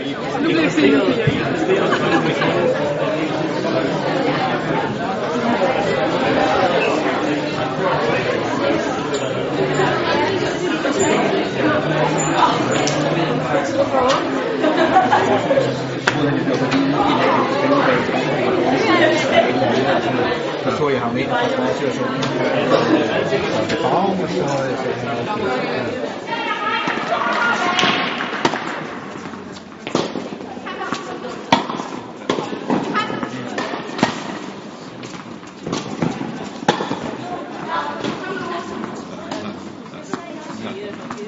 说一下没？好。Yes.